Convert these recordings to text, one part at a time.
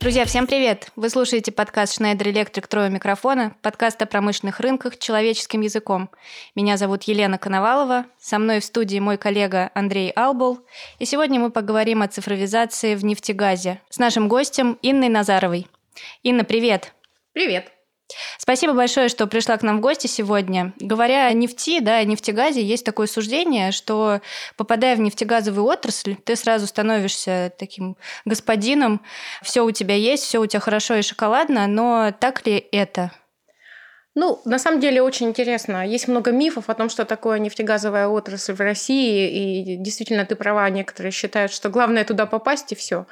Друзья, всем привет! Вы слушаете подкаст Schneider Electric «Трое микрофона», подкаст о промышленных рынках человеческим языком. Меня зовут Елена Коновалова, со мной в студии мой коллега Андрей Албул, и сегодня мы поговорим о цифровизации в нефтегазе с нашим гостем Инной Назаровой. Инна, привет! Привет! Спасибо большое, что пришла к нам в гости сегодня. Говоря о нефти, да, о нефтегазе, есть такое суждение, что попадая в нефтегазовую отрасль, ты сразу становишься таким господином, все у тебя есть, все у тебя хорошо и шоколадно, но так ли это? Ну, на самом деле очень интересно. Есть много мифов о том, что такое нефтегазовая отрасль в России, и действительно ты права, некоторые считают, что главное туда попасть и все.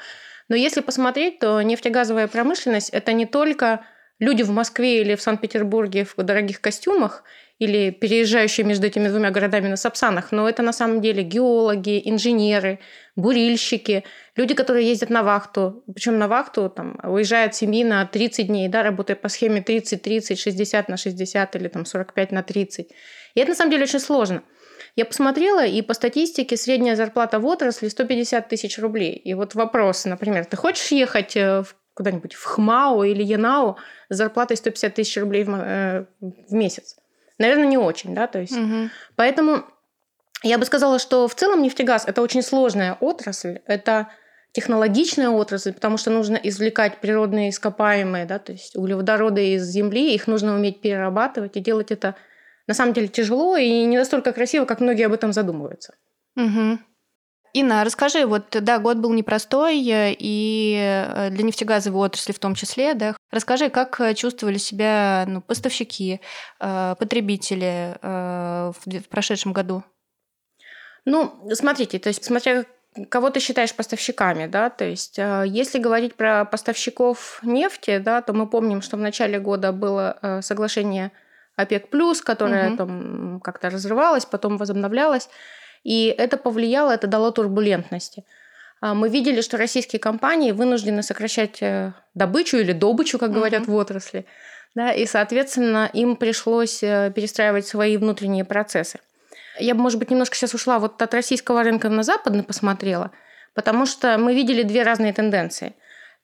Но если посмотреть, то нефтегазовая промышленность это не только люди в Москве или в Санкт-Петербурге в дорогих костюмах или переезжающие между этими двумя городами на Сапсанах, но это на самом деле геологи, инженеры, бурильщики, люди, которые ездят на вахту, причем на вахту там, уезжают семьи на 30 дней, да, работая по схеме 30-30, 60 на 60 или там 45 на 30. И это на самом деле очень сложно. Я посмотрела, и по статистике средняя зарплата в отрасли 150 тысяч рублей. И вот вопрос, например, ты хочешь ехать э, в куда-нибудь в ХМАО или Янау с зарплатой 150 тысяч рублей в, э, в месяц. Наверное, не очень, да, то есть. Угу. Поэтому я бы сказала, что в целом нефтегаз это очень сложная отрасль, это технологичная отрасль, потому что нужно извлекать природные ископаемые, да, то есть углеводороды из земли, их нужно уметь перерабатывать и делать это на самом деле тяжело и не настолько красиво, как многие об этом задумываются. Угу. Инна, расскажи, вот, да, год был непростой, э, и э, для нефтегазовой отрасли в том числе, да. Расскажи, как э, чувствовали себя ну, поставщики, потребители в прошедшем году? Ну, смотрите, то есть, смотря кого ты считаешь поставщиками, да, то есть, если говорить про поставщиков нефти, да, то мы помним, что в начале года было соглашение ОПЕК+, которое угу. там как-то разрывалось, потом возобновлялось. И это повлияло, это дало турбулентности. А, мы видели, что российские компании вынуждены сокращать э, добычу или добычу, как говорят mm-hmm. в отрасли, да, и, соответственно, им пришлось э, перестраивать свои внутренние процессы. Я бы, может быть, немножко сейчас ушла вот от российского рынка на западный посмотрела, потому что мы видели две разные тенденции.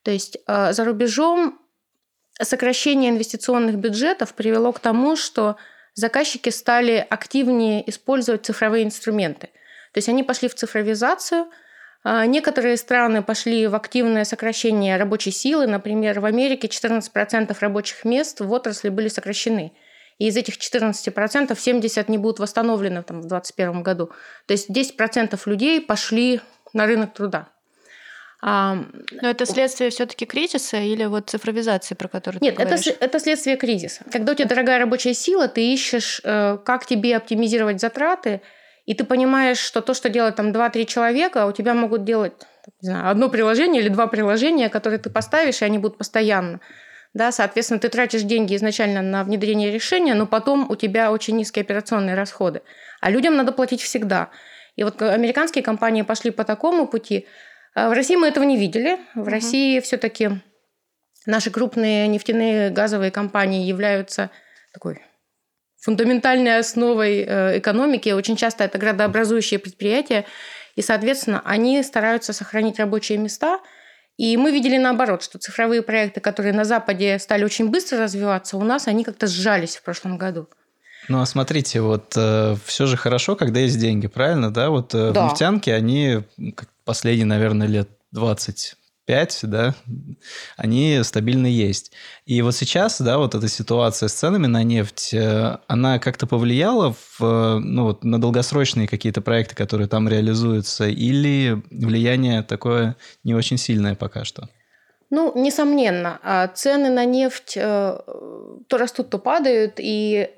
То есть э, за рубежом сокращение инвестиционных бюджетов привело к тому, что заказчики стали активнее использовать цифровые инструменты. То есть они пошли в цифровизацию, а, Некоторые страны пошли в активное сокращение рабочей силы. Например, в Америке 14% рабочих мест в отрасли были сокращены. И из этих 14% 70 не будут восстановлены там, в 2021 году. То есть 10% людей пошли на рынок труда. Но это следствие все-таки кризиса или вот цифровизации, про которую Нет, ты говоришь? это, это следствие кризиса. Когда у тебя дорогая рабочая сила, ты ищешь, э, как тебе оптимизировать затраты, и ты понимаешь, что то, что делают там 2-3 человека, у тебя могут делать не знаю, одно приложение или два приложения, которые ты поставишь, и они будут постоянно. Да, соответственно, ты тратишь деньги изначально на внедрение решения, но потом у тебя очень низкие операционные расходы. А людям надо платить всегда. И вот американские компании пошли по такому пути – а в России мы этого не видели. В угу. России все-таки наши крупные нефтяные газовые компании являются такой фундаментальной основой э, экономики. Очень часто это градообразующие предприятия. И, соответственно, они стараются сохранить рабочие места. И мы видели наоборот, что цифровые проекты, которые на Западе стали очень быстро развиваться, у нас они как-то сжались в прошлом году. Ну, а смотрите, вот э, все же хорошо, когда есть деньги, правильно, да? Вот э, да. в нефтянке они последние, наверное, лет 25, да, они стабильно есть. И вот сейчас, да, вот эта ситуация с ценами на нефть, э, она как-то повлияла в, ну, вот, на долгосрочные какие-то проекты, которые там реализуются, или влияние такое не очень сильное пока что? Ну, несомненно, а цены на нефть э, то растут, то падают, и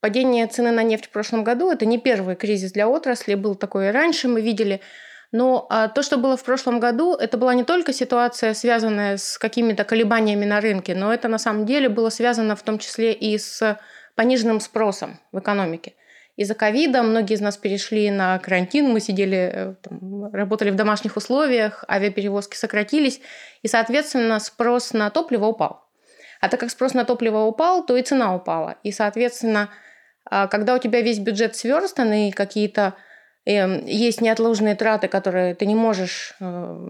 падение цены на нефть в прошлом году – это не первый кризис для отрасли, был такой и раньше, мы видели – но а, то, что было в прошлом году, это была не только ситуация, связанная с какими-то колебаниями на рынке, но это на самом деле было связано в том числе и с пониженным спросом в экономике. Из-за ковида многие из нас перешли на карантин, мы сидели, э, там, работали в домашних условиях, авиаперевозки сократились, и, соответственно, спрос на топливо упал. А так как спрос на топливо упал, то и цена упала. И, соответственно, а, когда у тебя весь бюджет сверстан и какие-то есть неотложные траты, которые ты не можешь э,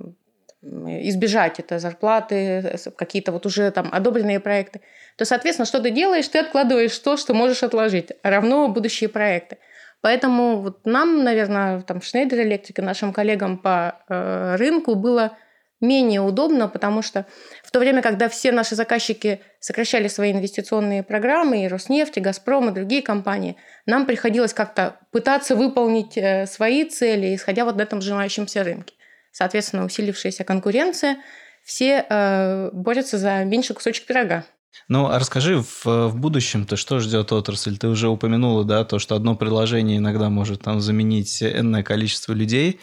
избежать, это зарплаты, какие-то вот уже там одобренные проекты, то, соответственно, что ты делаешь? Ты откладываешь то, что можешь отложить, равно будущие проекты. Поэтому вот нам, наверное, там Schneider Electric и нашим коллегам по э, рынку было менее удобно, потому что в то время, когда все наши заказчики сокращали свои инвестиционные программы, и Роснефть, и Газпром, и другие компании, нам приходилось как-то пытаться выполнить э, свои цели, исходя вот на этом сжимающемся рынке. Соответственно, усилившаяся конкуренция, все э, борются за меньший кусочек пирога. Ну, а расскажи, в, в будущем-то что ждет отрасль? Ты уже упомянула, да, то, что одно предложение иногда может там заменить энное количество людей.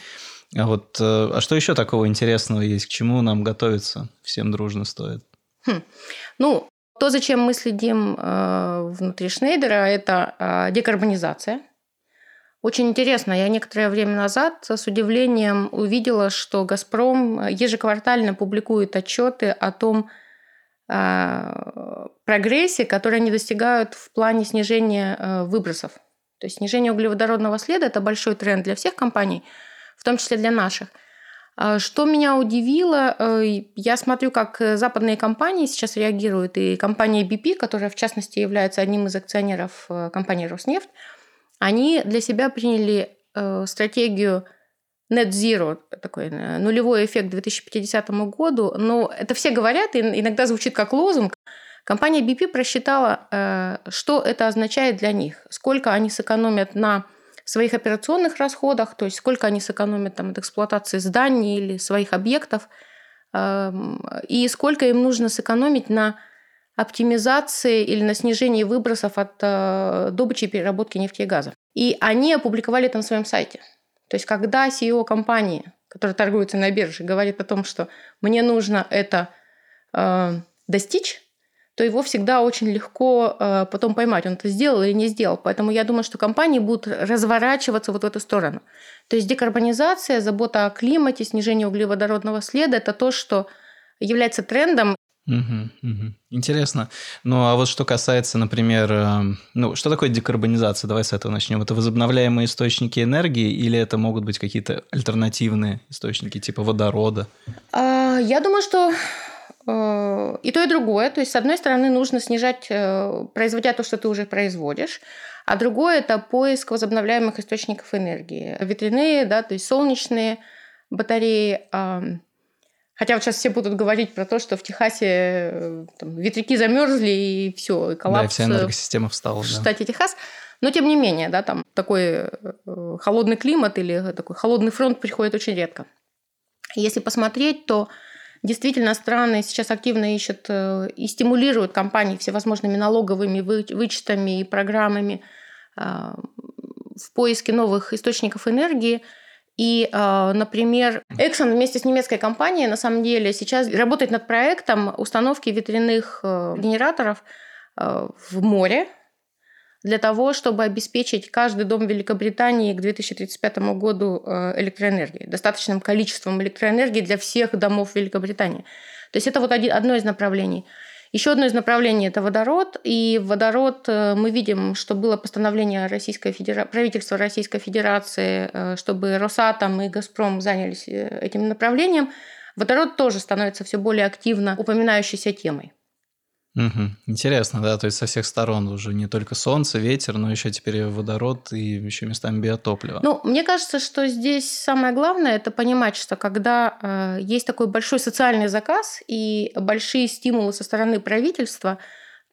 А вот, э, а что еще такого интересного есть? К чему нам готовиться всем дружно стоит? Хм. Ну, то, зачем мы следим э, внутри Шнейдера, это э, декарбонизация. Очень интересно, я некоторое время назад с удивлением увидела, что «Газпром» ежеквартально публикует отчеты о том э, прогрессе, который они достигают в плане снижения э, выбросов. То есть снижение углеводородного следа – это большой тренд для всех компаний – том числе для наших. А, что меня удивило, э, я смотрю, как западные компании сейчас реагируют, и компания BP, которая в частности является одним из акционеров э, компании Роснефть, они для себя приняли э, стратегию net zero, такой нулевой эффект к 2050 году, но это все говорят, и иногда звучит как лозунг. Компания BP просчитала, что это означает для них, сколько они сэкономят на своих операционных расходах, то есть сколько они сэкономят там, от эксплуатации зданий или своих объектов, эм, и сколько им нужно сэкономить на оптимизации или на снижении выбросов от э, добычи и переработки нефти и газа. И они опубликовали это на своем сайте. То есть когда CEO компании, которая торгуется на бирже, говорит о том, что мне нужно это э, достичь, то его всегда очень легко э, потом поймать, он это сделал или не сделал. Поэтому я думаю, что компании будут разворачиваться вот в эту сторону. То есть декарбонизация, забота о климате, снижение углеводородного следа – это то, что является трендом. Угу, угу. Интересно. Ну, а вот что касается, например, э, ну, что такое декарбонизация? Давай с этого начнем. Это возобновляемые источники энергии или это могут быть какие-то альтернативные источники, типа водорода? А, я думаю, что и то, и другое. То есть, с одной стороны, нужно снижать, э, производя то, что ты уже производишь, а другое – это поиск возобновляемых источников энергии. Ветряные, да, то есть солнечные батареи. Хотя вот сейчас все будут говорить про то, что в Техасе э, там, ветряки замерзли и все, и коллапс. Да, и вся энергосистема встала. В штате да. Техас. Но тем не менее, да, там такой холодный климат или такой холодный фронт приходит очень редко. Если посмотреть, то Действительно, страны сейчас активно ищут э, и стимулируют компании всевозможными налоговыми вычетами и программами а, в поиске новых источников энергии. И, а, например, Exxon вместе с немецкой компанией на самом деле сейчас работает над проектом установки ветряных э, генераторов э, в море, для того, чтобы обеспечить каждый дом Великобритании к 2035 году э, электроэнергией, достаточным количеством электроэнергии для всех домов Великобритании. То есть это вот одно из направлений. Еще одно из направлений – это водород. И водород э, мы видим, что было постановление Российской Федера... правительства Российской Федерации, э, чтобы Росатом и Газпром занялись этим направлением. Водород тоже становится все более активно упоминающейся темой. Угу. Интересно, да, то есть со всех сторон уже не только солнце, ветер, но еще теперь водород и еще местами биотопливо. Ну, мне кажется, что здесь самое главное это понимать, что когда э, есть такой большой социальный заказ и большие стимулы со стороны правительства,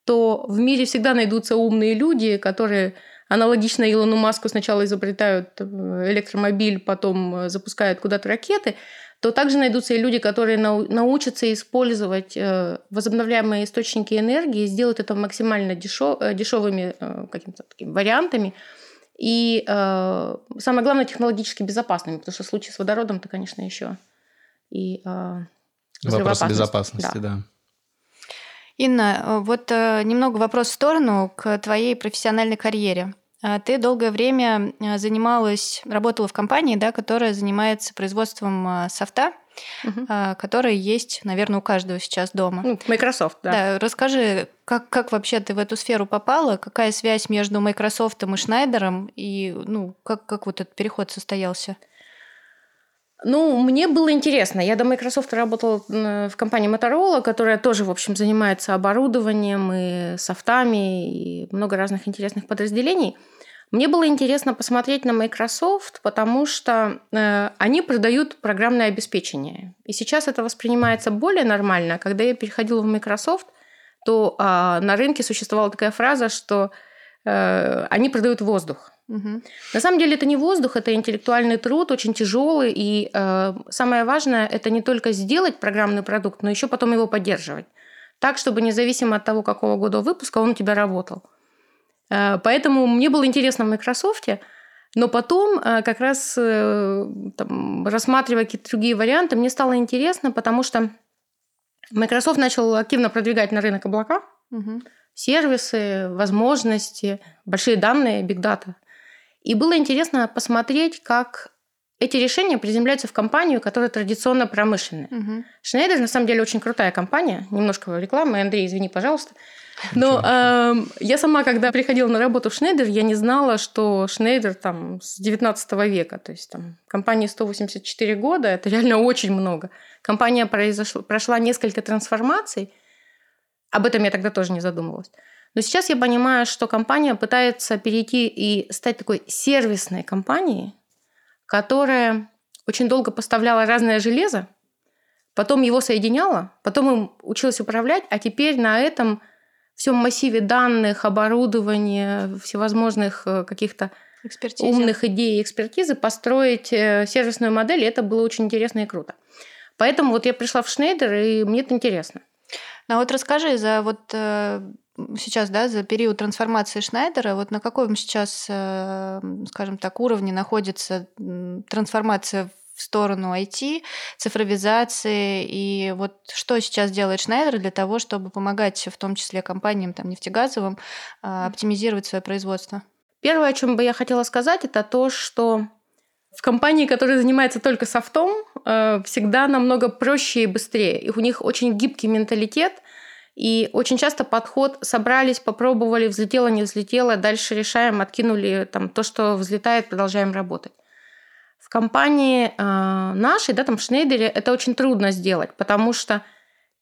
то в мире всегда найдутся умные люди, которые аналогично Илону Маску сначала изобретают э, электромобиль, потом э, запускают куда-то ракеты, то также найдутся и люди, которые научатся использовать э, возобновляемые источники энергии, сделают это максимально дешев, э, дешевыми э, какими-то такими вариантами. И самое главное, технологически безопасными, потому что в случае с водородом это, конечно, еще и Вопрос безопасности, да. да. Инна, вот немного вопрос в сторону к твоей профессиональной карьере. А, ты долгое время а, занималась, работала в компании, да, которая занимается производством а, софта. угу. которые есть, наверное, у каждого сейчас дома. Ну, Microsoft, да. Да, расскажи, как, как вообще ты в эту сферу попала, какая связь между Microsoft и Шнайдером, и ну, как, как вот этот переход состоялся? Ну, мне было интересно. Я до Microsoft работала в компании Motorola, которая тоже, в общем, занимается оборудованием и софтами, и много разных интересных подразделений. Мне было интересно посмотреть на Microsoft, потому что э, они продают программное обеспечение. И сейчас это воспринимается более нормально. Когда я переходила в Microsoft, то э, на рынке существовала такая фраза, что э, они продают воздух. Угу. На самом деле это не воздух, это интеллектуальный труд, очень тяжелый. И э, самое важное это не только сделать программный продукт, но еще потом его поддерживать. Так, чтобы независимо от того, какого года выпуска он у тебя работал. Э, поэтому мне было интересно в Microsoft, но потом, э, как раз э, там, рассматривая какие-то другие варианты, мне стало интересно, потому что Microsoft начал активно продвигать на рынок облака, угу. сервисы, возможности, большие данные, big data. И было интересно посмотреть, как эти решения приземляются в компанию, которая традиционно промышленная. Угу. Schneider на самом деле очень крутая компания. Немножко рекламы. Андрей, извини, пожалуйста. Но э, я сама, когда приходила на работу в Шнейдер, я не знала, что Шнейдер там с 19 века. То есть там компании 184 года, это реально очень много. Компания произошла, прошла несколько трансформаций. Об этом я тогда тоже не задумывалась. Но сейчас я понимаю, что компания пытается перейти и стать такой сервисной компанией, которая очень долго поставляла разное железо, потом его соединяла, потом им училась управлять, а теперь на этом всем массиве данных, оборудования, всевозможных э, каких-то Экспертизе. умных идей и экспертизы построить э, сервисную модель, и это было очень интересно и круто. Поэтому вот я пришла в Шнейдер, и мне это интересно. Ну а вот расскажи за вот э, сейчас, да, за период трансформации Шнайдера, вот на каком сейчас, скажем так, уровне находится трансформация в сторону IT, цифровизации, и вот что сейчас делает Шнайдер для того, чтобы помогать в том числе компаниям там, нефтегазовым а, оптимизировать свое производство? Первое, о чем бы я хотела сказать, это то, что в компании, которая занимается только софтом, э, всегда намного проще и быстрее. И у них очень гибкий менталитет, и очень часто подход собрались, попробовали, взлетело, не взлетело, дальше решаем, откинули там то, что взлетает, продолжаем работать компании э, нашей, да, там в Шнейдере, это очень трудно сделать, потому что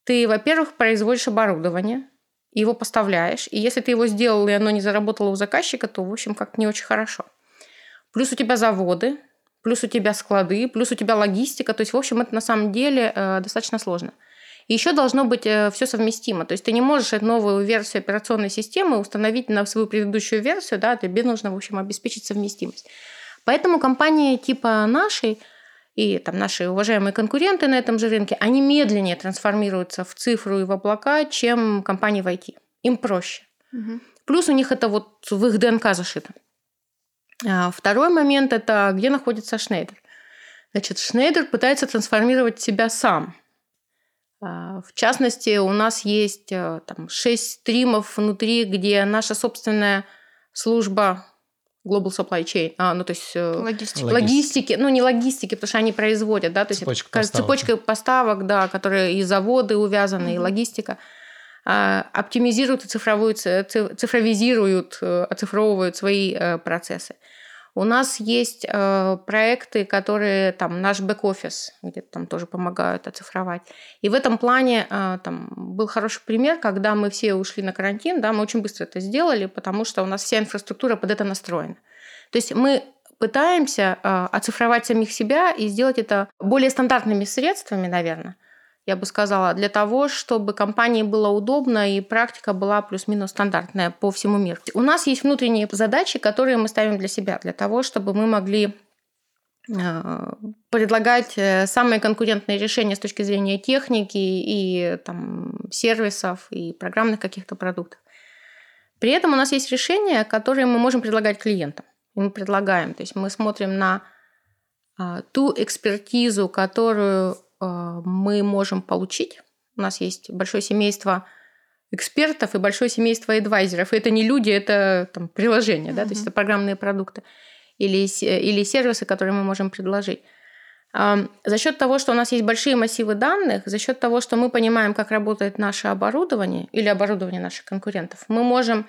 ты, во-первых, производишь оборудование, его поставляешь, и если ты его сделал, и оно не заработало у заказчика, то, в общем, как-то не очень хорошо. Плюс у тебя заводы, плюс у тебя склады, плюс у тебя логистика, то есть, в общем, это на самом деле э, достаточно сложно. Еще должно быть э, все совместимо. То есть ты не можешь эту новую версию операционной системы установить на свою предыдущую версию, да, тебе нужно, в общем, обеспечить совместимость. Поэтому компании типа нашей и там наши уважаемые конкуренты на этом же рынке, они медленнее трансформируются в цифру и в облака, чем компании в IT. Им проще. Угу. Плюс у них это вот в их ДНК зашито. А второй момент – это где находится Шнейдер. Значит, Шнейдер пытается трансформировать себя сам. А, в частности, у нас есть э, там, шесть стримов внутри, где наша собственная служба Global Supply Chain, а, ну то есть э, логистики. логистики, ну не логистики, потому что они производят, да, то есть цепочка, это, поставок. цепочка поставок, да, которые и заводы увязаны, mm-hmm. и логистика а, оптимизируют и цифровую, цифровизируют, э, оцифровывают свои процессы. У нас есть э, проекты, которые там наш бэк-офис где-то там тоже помогают оцифровать. И в этом плане э, там был хороший пример, когда мы все ушли на карантин, да, мы очень быстро это сделали, потому что у нас вся инфраструктура под это настроена. То есть мы пытаемся э, оцифровать самих себя и сделать это более стандартными средствами, наверное я бы сказала, для того, чтобы компании было удобно и практика была плюс-минус стандартная по всему миру. У нас есть внутренние задачи, которые мы ставим для себя, для того, чтобы мы могли э, предлагать э, самые конкурентные решения с точки зрения техники и там, сервисов и программных каких-то продуктов. При этом у нас есть решения, которые мы можем предлагать клиентам. И мы предлагаем, то есть мы смотрим на а, ту экспертизу, которую мы можем получить. У нас есть большое семейство экспертов и большое семейство адвайзеров. И это не люди, это там, приложения, mm-hmm. да, то есть это программные продукты или, или сервисы, которые мы можем предложить. За счет того, что у нас есть большие массивы данных, за счет того, что мы понимаем, как работает наше оборудование или оборудование наших конкурентов, мы можем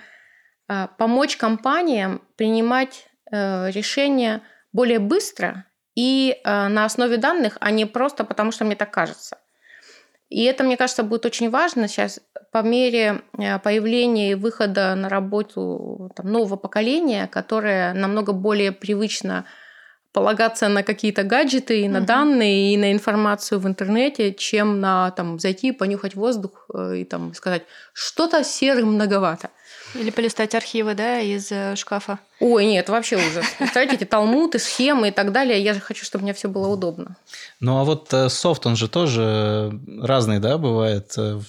а, помочь компаниям принимать э, решения более быстро и э, на основе данных, а не просто потому, что мне так кажется. И это, мне кажется, будет очень важно сейчас по мере э, появления и выхода на работу там, нового поколения, которое намного более привычно полагаться на какие-то гаджеты и на угу. данные и на информацию в интернете, чем на там зайти, понюхать воздух и там сказать что-то серым многовато. Или полистать архивы, да, из э, шкафа. Ой, нет, вообще ужас. Представляете, эти талмуты, схемы и так далее. Я же хочу, чтобы мне все было удобно. Ну, а вот э, софт, он же тоже разный, да, бывает. Э,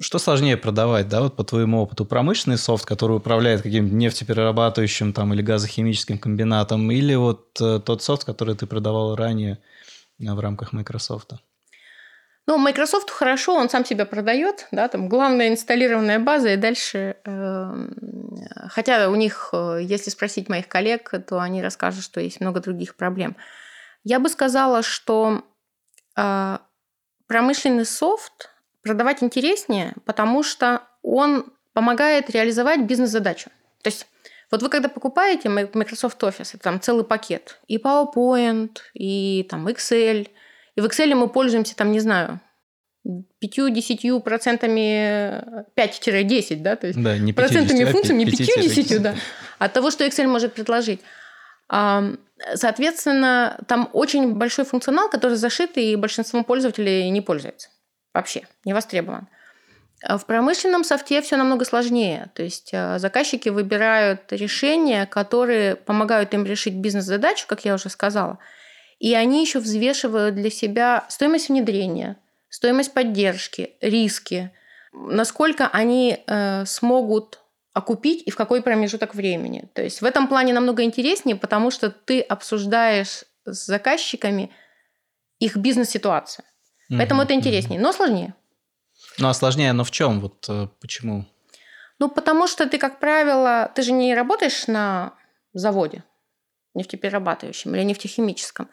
что сложнее продавать, да, вот по твоему опыту? Промышленный софт, который управляет каким-то нефтеперерабатывающим там или газохимическим комбинатом, или вот тот софт, который ты продавал ранее в рамках Microsoft? Ну, Microsoft хорошо, он сам себя продает, да, там главная инсталлированная база, и дальше, э, хотя у них, э, если спросить моих коллег, то они расскажут, что есть много других проблем. Я бы сказала, что э, промышленный софт продавать интереснее, потому что он помогает реализовать бизнес-задачу. То есть вот вы когда покупаете Microsoft Office, это там целый пакет, и PowerPoint, и там Excel – и в Excel мы пользуемся, там, не знаю, 5-10 процентами, 5-10, да, то есть да, не процентами функций, не 50, да, от того, что Excel может предложить. Соответственно, там очень большой функционал, который зашит, и большинство пользователей не пользуется. Вообще, не востребован. А в промышленном софте все намного сложнее. То есть а, заказчики выбирают решения, которые помогают им решить бизнес-задачу, как я уже сказала – и они еще взвешивают для себя стоимость внедрения, стоимость поддержки, риски, насколько они э, смогут окупить и в какой промежуток времени. То есть в этом плане намного интереснее, потому что ты обсуждаешь с заказчиками их бизнес-ситуацию. Mm-hmm. Поэтому это интереснее, но сложнее. Ну а сложнее, но в чем? Вот э, почему? Ну, потому что ты, как правило, ты же не работаешь на заводе нефтеперерабатывающем или нефтехимическом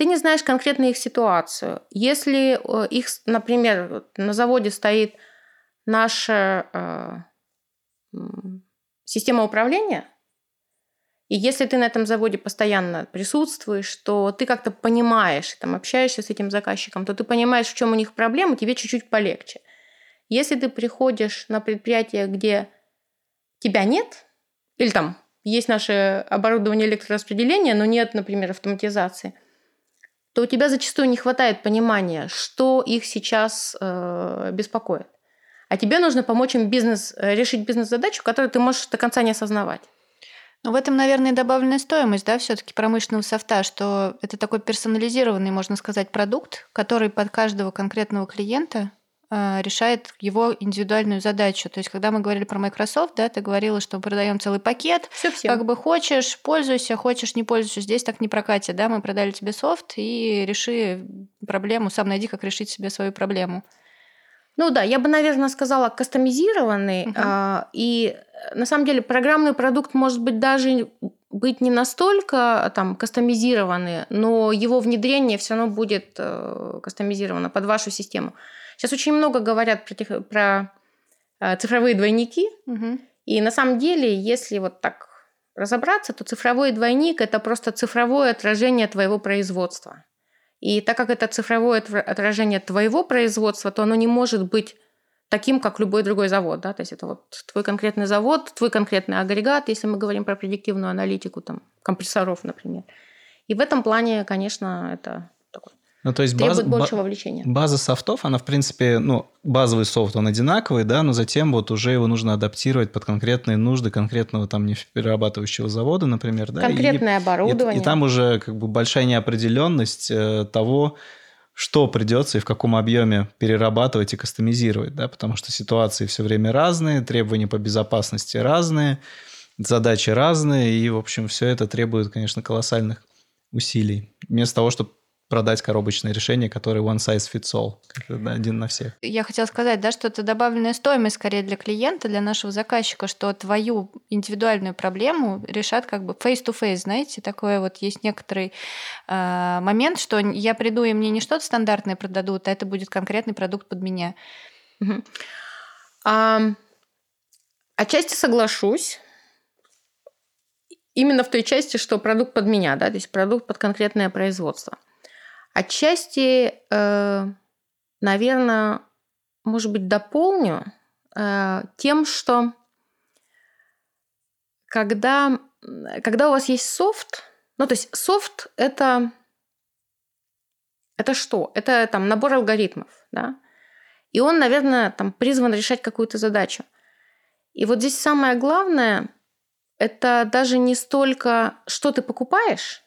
ты не знаешь конкретно их ситуацию. Если э, их, например, на заводе стоит наша э, система управления, и если ты на этом заводе постоянно присутствуешь, то ты как-то понимаешь, там, общаешься с этим заказчиком, то ты понимаешь, в чем у них проблема, тебе чуть-чуть полегче. Если ты приходишь на предприятие, где тебя нет, или там есть наше оборудование электрораспределения, но нет, например, автоматизации – то у тебя зачастую не хватает понимания, что их сейчас э, беспокоит. А тебе нужно помочь им бизнес, э, решить бизнес-задачу, которую ты можешь до конца не осознавать. Но в этом, наверное, добавленная стоимость, да, все-таки промышленного софта, что это такой персонализированный, можно сказать, продукт, который под каждого конкретного клиента решает его индивидуальную задачу. То есть, когда мы говорили про Microsoft, да, ты говорила, что мы продаем целый пакет. Все, все. Как бы хочешь, пользуйся, хочешь, не пользуйся. Здесь так не прокатит, да, мы продали тебе софт и реши проблему, сам найди, как решить себе свою проблему. Ну да, я бы, наверное, сказала кастомизированный. Угу. А, и на самом деле программный продукт может быть даже быть не настолько там кастомизированный, но его внедрение все равно будет э, кастомизировано под вашу систему. Сейчас очень много говорят про, тех, про э, цифровые двойники. Угу. И на самом деле, если вот так разобраться, то цифровой двойник это просто цифровое отражение твоего производства. И так как это цифровое отражение твоего производства, то оно не может быть таким, как любой другой завод. Да? То есть это вот твой конкретный завод, твой конкретный агрегат, если мы говорим про предиктивную аналитику там, компрессоров, например. И в этом плане, конечно, это ну, то есть требует больше вовлечения. База софтов, она, в принципе, ну, базовый софт, он одинаковый, да, но затем вот уже его нужно адаптировать под конкретные нужды конкретного там нефтеперерабатывающего завода, например, да. Конкретное и, оборудование. И, и там уже как бы большая неопределенность э, того, что придется и в каком объеме перерабатывать и кастомизировать, да, потому что ситуации все время разные, требования по безопасности разные, задачи разные, и, в общем, все это требует, конечно, колоссальных усилий. Вместо того, чтобы продать коробочное решение, которое one size fits all, один на всех. Я хотела сказать, да, что это добавленная стоимость скорее для клиента, для нашего заказчика, что твою индивидуальную проблему решат как бы face-to-face, знаете, такое вот есть некоторый э, момент, что я приду, и мне не что-то стандартное продадут, а это будет конкретный продукт под меня. Угу. А, отчасти соглашусь, именно в той части, что продукт под меня, да, то есть продукт под конкретное производство – Отчасти, э, наверное, может быть, дополню э, тем, что когда, когда у вас есть софт, ну, то есть софт – это, это что? Это там набор алгоритмов, да? И он, наверное, там призван решать какую-то задачу. И вот здесь самое главное – это даже не столько, что ты покупаешь,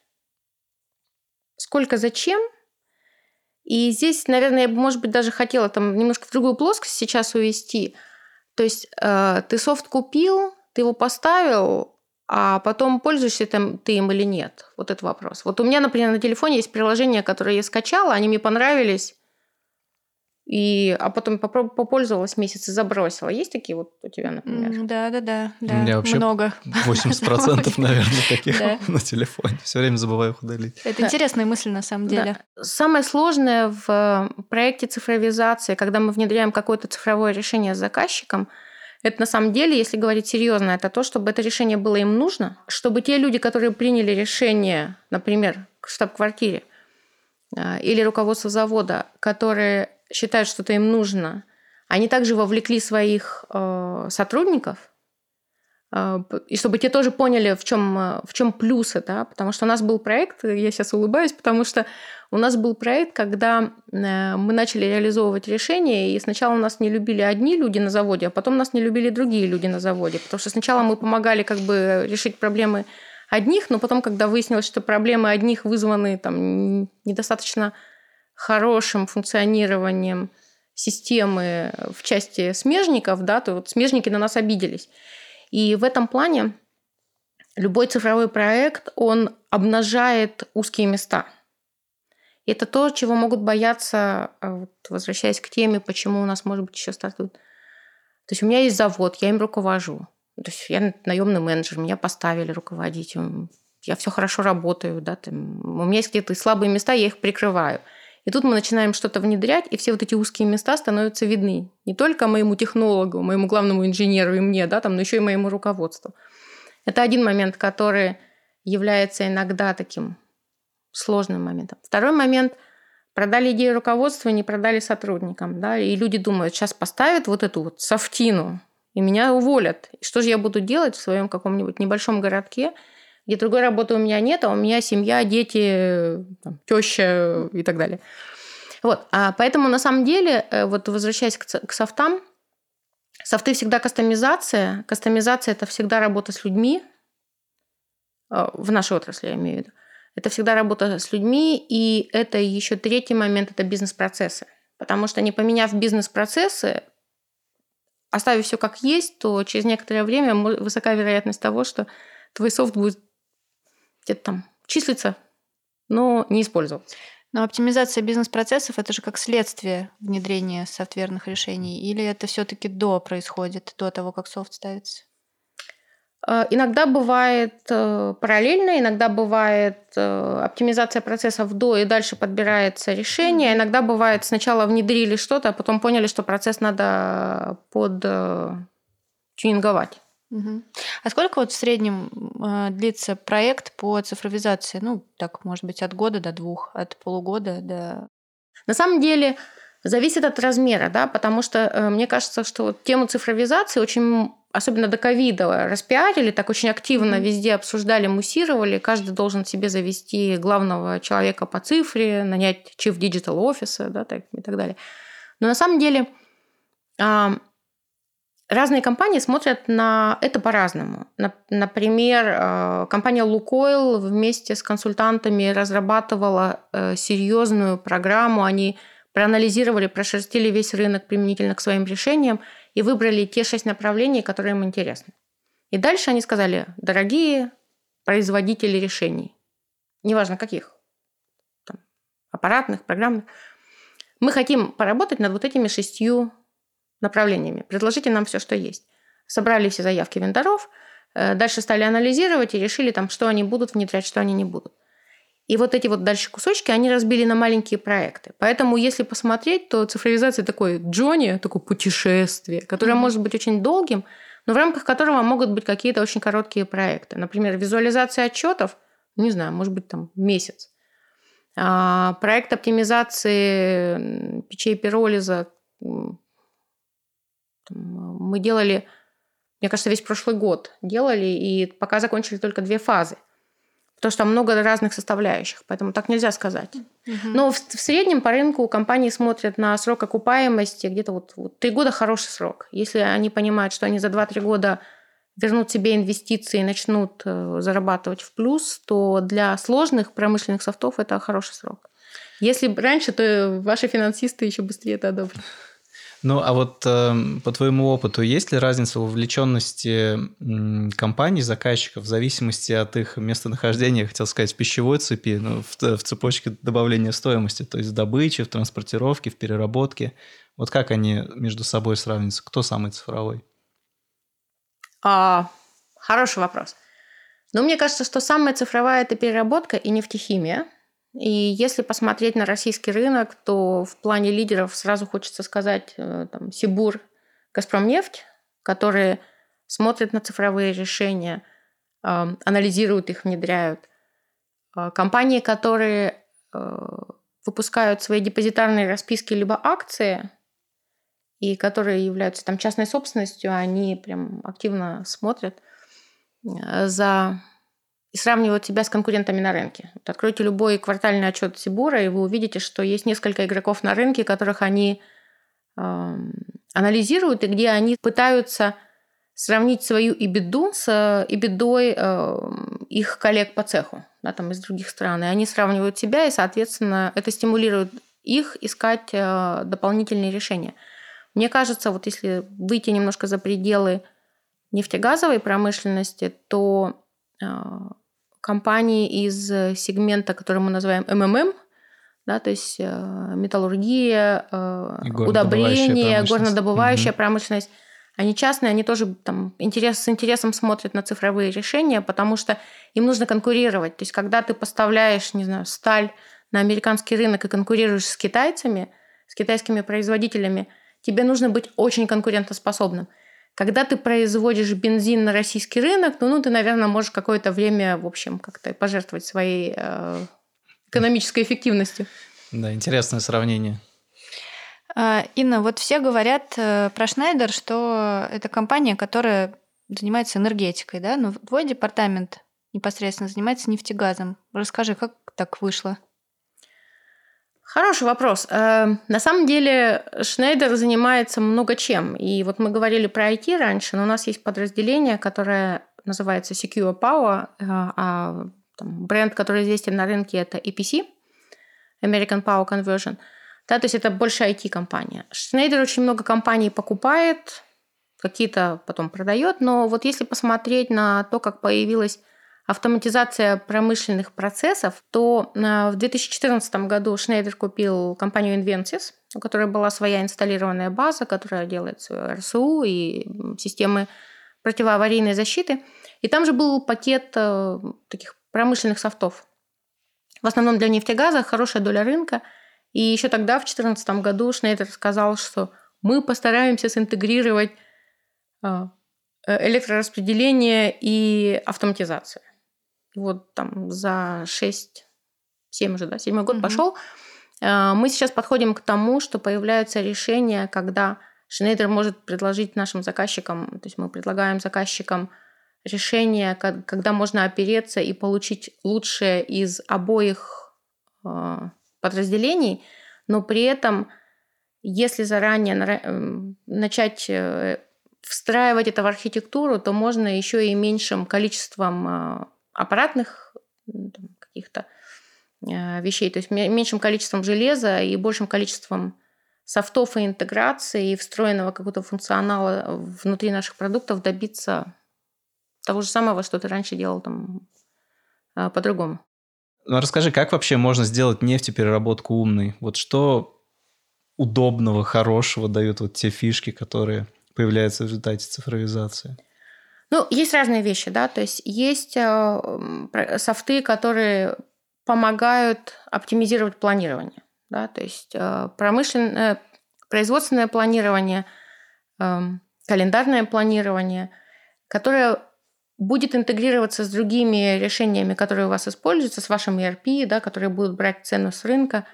сколько зачем – и здесь, наверное, я бы, может быть, даже хотела там немножко в другую плоскость сейчас увести. То есть э, ты софт купил, ты его поставил, а потом пользуешься там ты им или нет? Вот этот вопрос. Вот у меня, например, на телефоне есть приложения, которые я скачала, они мне понравились, и, а потом попользовалась месяц и забросила. Есть такие вот у тебя, например? Да, да, да, да. У меня вообще много. 80% наверное, таких на телефоне. Все время забываю их удалить. Это интересная мысль на самом деле. Самое сложное в э, проекте цифровизации, когда мы внедряем какое-то цифровое решение с заказчиком, это на самом деле, если говорить серьезно, это то, чтобы это решение было им нужно, чтобы те люди, которые приняли решение, например, в штаб-квартире, э, или руководство завода, которые считают, что это им нужно, они также вовлекли своих э, сотрудников, э, и чтобы те тоже поняли, в чем, э, в чем плюсы, да, потому что у нас был проект, я сейчас улыбаюсь, потому что у нас был проект, когда э, мы начали реализовывать решения, и сначала нас не любили одни люди на заводе, а потом нас не любили другие люди на заводе, потому что сначала мы помогали как бы решить проблемы одних, но потом, когда выяснилось, что проблемы одних вызваны там недостаточно хорошим функционированием системы в части смежников, да, то вот смежники на нас обиделись. И в этом плане любой цифровой проект, он обнажает узкие места. Это то, чего могут бояться, а, вот, возвращаясь к теме, почему у нас, может быть, еще стартует. То есть у меня есть завод, я им руковожу. То есть я наемный менеджер, меня поставили руководить. Я все хорошо работаю, да, там, у меня есть какие-то слабые места, я их прикрываю. И тут мы начинаем что-то внедрять, и все вот эти узкие места становятся видны. Не только моему технологу, моему главному инженеру и мне, да, там, но еще и моему руководству. Это один момент, который является иногда таким сложным моментом. Второй момент – продали идею руководства, не продали сотрудникам. Да, и люди думают, сейчас поставят вот эту вот софтину, и меня уволят. И что же я буду делать в своем каком-нибудь небольшом городке – где другой работы у меня нет, а у меня семья, дети, там, теща и так далее. Вот, а поэтому на самом деле, э, вот возвращаясь к, к софтам, софты всегда кастомизация. Кастомизация – это всегда работа с людьми, э, в нашей отрасли я имею в виду. Это всегда работа с людьми, и это еще третий момент – это бизнес-процессы. Потому что не поменяв бизнес-процессы, оставив все как есть, то через некоторое время высока вероятность того, что твой софт будет где-то там числится, но не использоваться. Но оптимизация бизнес-процессов это же как следствие внедрения софтверных решений, или это все-таки до происходит, до того, как софт ставится? Э, иногда бывает э, параллельно, иногда бывает э, оптимизация процессов до и дальше подбирается решение. Иногда бывает сначала внедрили что-то, а потом поняли, что процесс надо под тюнинговать. Угу. А сколько вот в среднем э, длится проект по цифровизации? Ну, так, может быть, от года до двух, от полугода до... На самом деле, зависит от размера, да, потому что э, мне кажется, что вот тему цифровизации очень, особенно до ковида, распиарили, так очень активно mm-hmm. везде обсуждали, муссировали. Каждый должен себе завести главного человека по цифре, нанять chief digital офиса, да, так, и так далее. Но на самом деле Разные компании смотрят на это по-разному. Например, э, компания Лукойл вместе с консультантами разрабатывала э, серьезную программу. Они проанализировали, прошерстили весь рынок применительно к своим решениям и выбрали те шесть направлений, которые им интересны. И дальше они сказали, дорогие производители решений, неважно каких, там, аппаратных, программных. Мы хотим поработать над вот этими шестью направлениями. Предложите нам все, что есть. Собрали все заявки вендоров, э, дальше стали анализировать и решили, там, что они будут внедрять, что они не будут. И вот эти вот дальше кусочки, они разбили на маленькие проекты. Поэтому, если посмотреть, то цифровизация такой Джонни, такое путешествие, которое mm-hmm. может быть очень долгим, но в рамках которого могут быть какие-то очень короткие проекты. Например, визуализация отчетов, не знаю, может быть, там месяц. А, проект оптимизации печей пиролиза мы делали, мне кажется, весь прошлый год делали, и пока закончили только две фазы. Потому что там много разных составляющих, поэтому так нельзя сказать. Угу. Но в, в среднем по рынку компании смотрят на срок окупаемости где-то вот, вот 3 года хороший срок. Если они понимают, что они за 2-3 года вернут себе инвестиции и начнут э, зарабатывать в плюс, то для сложных промышленных софтов это хороший срок. Если раньше, то ваши финансисты еще быстрее это одобрят. Ну, а вот э, по твоему опыту, есть ли разница в вовлеченности э, компаний, заказчиков в зависимости от их местонахождения, хотел сказать, в пищевой цепи, ну, в, в цепочке добавления стоимости, то есть в добыче, в транспортировке, в переработке? Вот как они между собой сравниваются? Кто самый цифровой? А, хороший вопрос. Но мне кажется, что самая цифровая – это переработка и нефтехимия – и если посмотреть на российский рынок, то в плане лидеров сразу хочется сказать э, там, Сибур, Газпромнефть, которые смотрят на цифровые решения, анализируют их, внедряют. А, компании, которые э, выпускают свои депозитарные расписки либо акции, и которые являются там частной собственностью, они прям активно смотрят э, за и сравнивают себя с конкурентами на рынке. Вот откройте любой квартальный отчет Сибура, и вы увидите, что есть несколько игроков на рынке, которых они э, анализируют, и где они пытаются сравнить свою ибиду с ибидой э, их коллег по цеху, да, там из других стран. И они сравнивают себя, и, соответственно, это стимулирует их искать э, дополнительные решения. Мне кажется, вот если выйти немножко за пределы нефтегазовой промышленности, то э, компании из э, сегмента, который мы называем МММ, да, то есть э, металлургия, э, удобрение, горнодобывающая угу. промышленность. Они частные, они тоже там, интерес, с интересом смотрят на цифровые решения, потому что им нужно конкурировать. То есть когда ты поставляешь, не знаю, сталь на американский рынок и конкурируешь с китайцами, с китайскими производителями, тебе нужно быть очень конкурентоспособным. Когда ты производишь бензин на российский рынок, ну, ну ты, наверное, можешь какое-то время, в общем, как-то пожертвовать своей э, экономической эффективностью. Да, интересное сравнение. А, Инна, вот все говорят э, про Шнайдер, что это компания, которая занимается энергетикой, да? Но твой департамент непосредственно занимается нефтегазом. Расскажи, как так вышло? Хороший вопрос. Э, на самом деле Шнейдер занимается много чем. И вот мы говорили про IT раньше, но у нас есть подразделение, которое называется Secure Power, э, а там, бренд, который известен на рынке, это EPC, American Power Conversion. Да, то есть это больше IT-компания. Шнейдер очень много компаний покупает, какие-то потом продает, но вот если посмотреть на то, как появилась автоматизация промышленных процессов, то э, в 2014 году Шнейдер купил компанию Invensys, у которой была своя инсталлированная база, которая делает свою РСУ и системы противоаварийной защиты. И там же был пакет э, таких промышленных софтов. В основном для нефтегаза, хорошая доля рынка. И еще тогда, в 2014 году, Шнейдер сказал, что мы постараемся синтегрировать э, электрораспределение и автоматизацию вот там за 6, 7 уже, да, седьмой год угу. пошел, э, мы сейчас подходим к тому, что появляются решения, когда Шнейдер может предложить нашим заказчикам, то есть мы предлагаем заказчикам решение, когда можно опереться и получить лучшее из обоих э, подразделений, но при этом, если заранее эм, начать э, встраивать это в архитектуру, то можно еще и меньшим количеством аппаратных каких-то э, вещей, то есть меньшим количеством железа и большим количеством софтов и интеграции и встроенного какого-то функционала внутри наших продуктов добиться того же самого, что ты раньше делал там э, по-другому. Ну, расскажи, как вообще можно сделать нефтепереработку умной? Вот что удобного, хорошего дают вот те фишки, которые появляются в результате цифровизации? Ну, есть разные вещи, да, то есть есть э, софты, которые помогают оптимизировать планирование, да, то есть э, промышленное, производственное планирование, э, календарное планирование, которое будет интегрироваться с другими решениями, которые у вас используются, с вашим ERP, да, которые будут брать цену с рынка.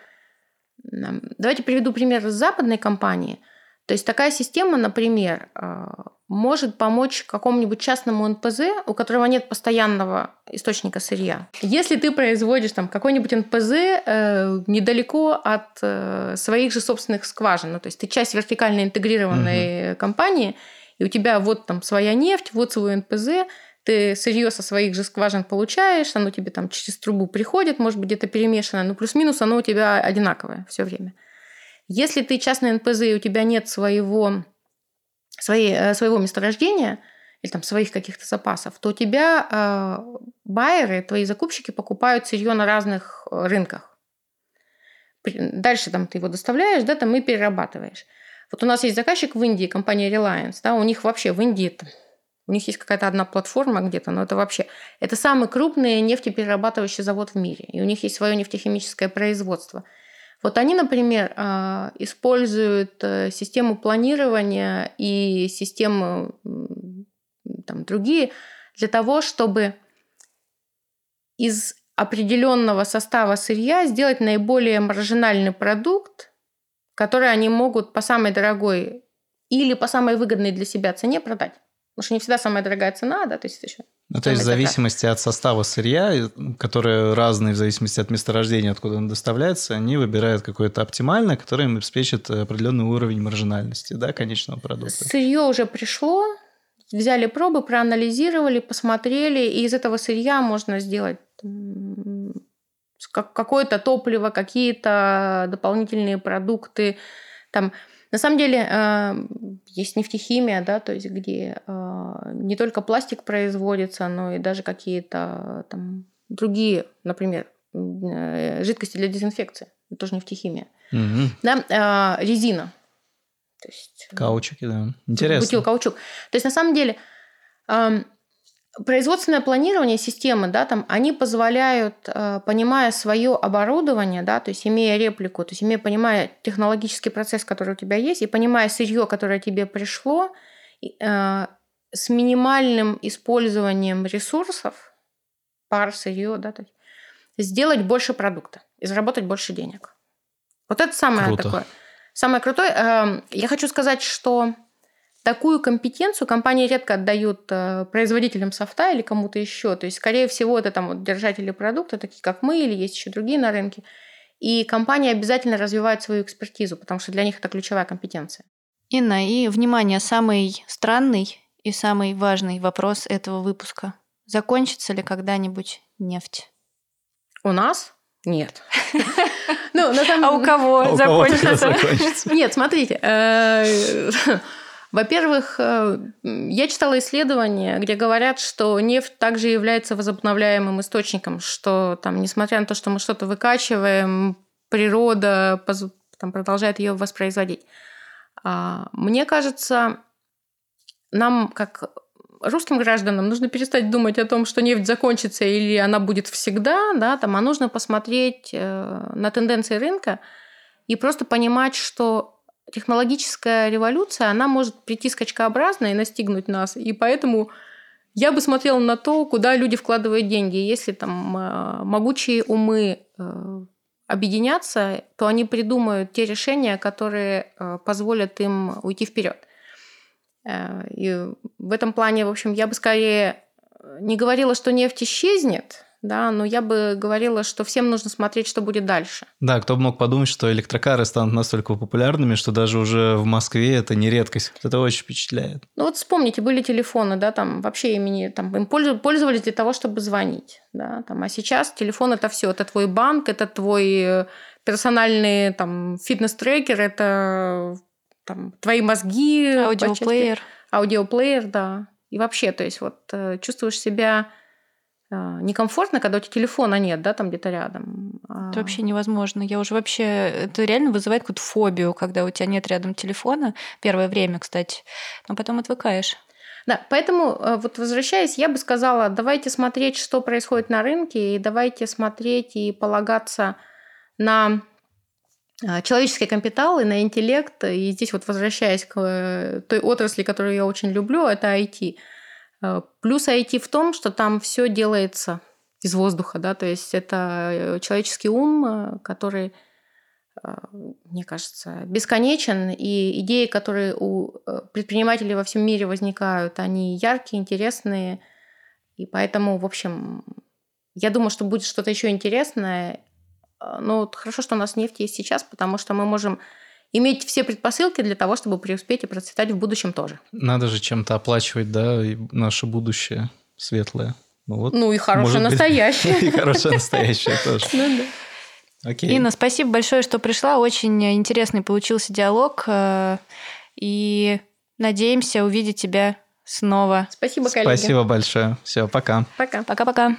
Давайте приведу пример с западной компании. То есть такая система, например, а, может помочь какому-нибудь частному НПЗ, у которого нет постоянного источника сырья. Если ты производишь там какой-нибудь НПЗ э, недалеко от э, своих же собственных скважин, ну, то есть ты часть вертикально интегрированной угу. компании, и у тебя вот там своя нефть, вот свой НПЗ, ты сырье со своих же скважин получаешь, оно тебе там через трубу приходит, может быть, где-то перемешано, но плюс-минус оно у тебя одинаковое все время. Если ты частный НПЗ и у тебя нет своего, своей, э, своего месторождения или там своих каких-то запасов, то у тебя э, байеры, твои закупщики покупают сырье на разных э, рынках. Дальше там ты его доставляешь, да, там и перерабатываешь. Вот у нас есть заказчик в Индии, компания Reliance, да, у них вообще в Индии у них есть какая-то одна платформа где-то, но это вообще... Это самый крупный нефтеперерабатывающий завод в мире. И у них есть свое нефтехимическое производство. Вот они, например, а, используют э, систему планирования и системы там, другие для того, чтобы из определенного состава сырья сделать наиболее маржинальный продукт, который они могут по самой дорогой или по самой выгодной для себя цене продать. Потому что не всегда самая дорогая цена, да, то есть еще. Ну, то есть в зависимости от состава сырья, которые разные в зависимости от месторождения, откуда он доставляется, они выбирают какое-то оптимальное, которое им обеспечит определенный уровень маржинальности, да, конечного продукта. Сырье уже пришло, взяли пробы, проанализировали, посмотрели, и из этого сырья можно сделать какое-то топливо, какие-то дополнительные продукты, там на самом деле э, есть нефтехимия, да, то есть где э, не только пластик производится, но и даже какие-то там другие, например, э, жидкости для дезинфекции. Это тоже нефтехимия. Угу. Да, резина. То есть, Каучуки, да. Интересно. Бутил каучук. То есть на самом деле эм, производственное планирование системы, да, там, они позволяют, э, понимая свое оборудование, да, то есть имея реплику, то есть имея, понимая технологический процесс, который у тебя есть, и понимая сырье, которое тебе пришло, э, с минимальным использованием ресурсов, пар, сырье, да, то есть, сделать больше продукта и заработать больше денег. Вот это самое Круто. такое. Самое крутое. Эм, я хочу сказать, что Такую компетенцию компании редко отдают э, производителям софта или кому-то еще. То есть, скорее всего, это там вот держатели продукта, такие как мы, или есть еще другие на рынке. И компании обязательно развивают свою экспертизу, потому что для них это ключевая компетенция. Инна, и, внимание, самый странный и самый важный вопрос этого выпуска. Закончится ли когда-нибудь нефть? У нас? Нет. Ну, А у кого а закончится? Нет, смотрите. Во-первых, э, я читала исследования, где говорят, что нефть также является возобновляемым источником, что там, несмотря на то, что мы что-то выкачиваем, природа там, продолжает ее воспроизводить. А, мне кажется, нам, как русским гражданам, нужно перестать думать о том, что нефть закончится или она будет всегда, да, там, а нужно посмотреть э, на тенденции рынка и просто понимать, что технологическая революция, она может прийти скачкообразно и настигнуть нас. И поэтому я бы смотрела на то, куда люди вкладывают деньги. Если там э, могучие умы э, объединятся, то они придумают те решения, которые э, позволят им уйти вперед. И в этом плане, в общем, я бы скорее не говорила, что нефть исчезнет, да, но я бы говорила, что всем нужно смотреть, что будет дальше. Да, кто бы мог подумать, что электрокары станут настолько популярными, что даже уже в Москве это не редкость. Это очень впечатляет. Ну вот вспомните, были телефоны, да, там вообще имени, там им пользовались для того, чтобы звонить, да, там, а сейчас телефон это все, это твой банк, это твой э, персональный там фитнес-трекер, это там твои мозги, аудиоплеер, аудиоплеер, да, и вообще, то есть вот э, чувствуешь себя некомфортно, когда у тебя телефона нет, да, там где-то рядом. А это вообще невозможно. Я уже вообще... Это реально вызывает какую-то фобию, когда у тебя нет рядом телефона. Первое время, кстати. Но потом отвыкаешь. Да, поэтому э, вот возвращаясь, я бы сказала, давайте смотреть, что происходит на рынке, и давайте смотреть и полагаться на а, человеческий капитал и на интеллект. И здесь вот возвращаясь к э, той отрасли, которую я очень люблю, это IT. Э, плюс IT в том, что там все делается из воздуха, да, то есть это э, человеческий ум, который, мне кажется, бесконечен, и идеи, которые у предпринимателей во всем мире возникают, они яркие, интересные, и поэтому, в общем, я думаю, что будет что-то еще интересное, ну, вот хорошо, что у нас нефть есть сейчас, потому что мы можем иметь все предпосылки для того, чтобы преуспеть и процветать в будущем тоже. Надо же чем-то оплачивать, да, и наше будущее светлое. Ну, вот, ну и хорошее настоящее. И хорошее настоящее тоже. Ну да. Окей. Инна, спасибо большое, что пришла. Очень интересный получился диалог. Э, и надеемся увидеть тебя снова. Спасибо, коллеги. Спасибо большое. Все, пока. Пока. Пока-пока.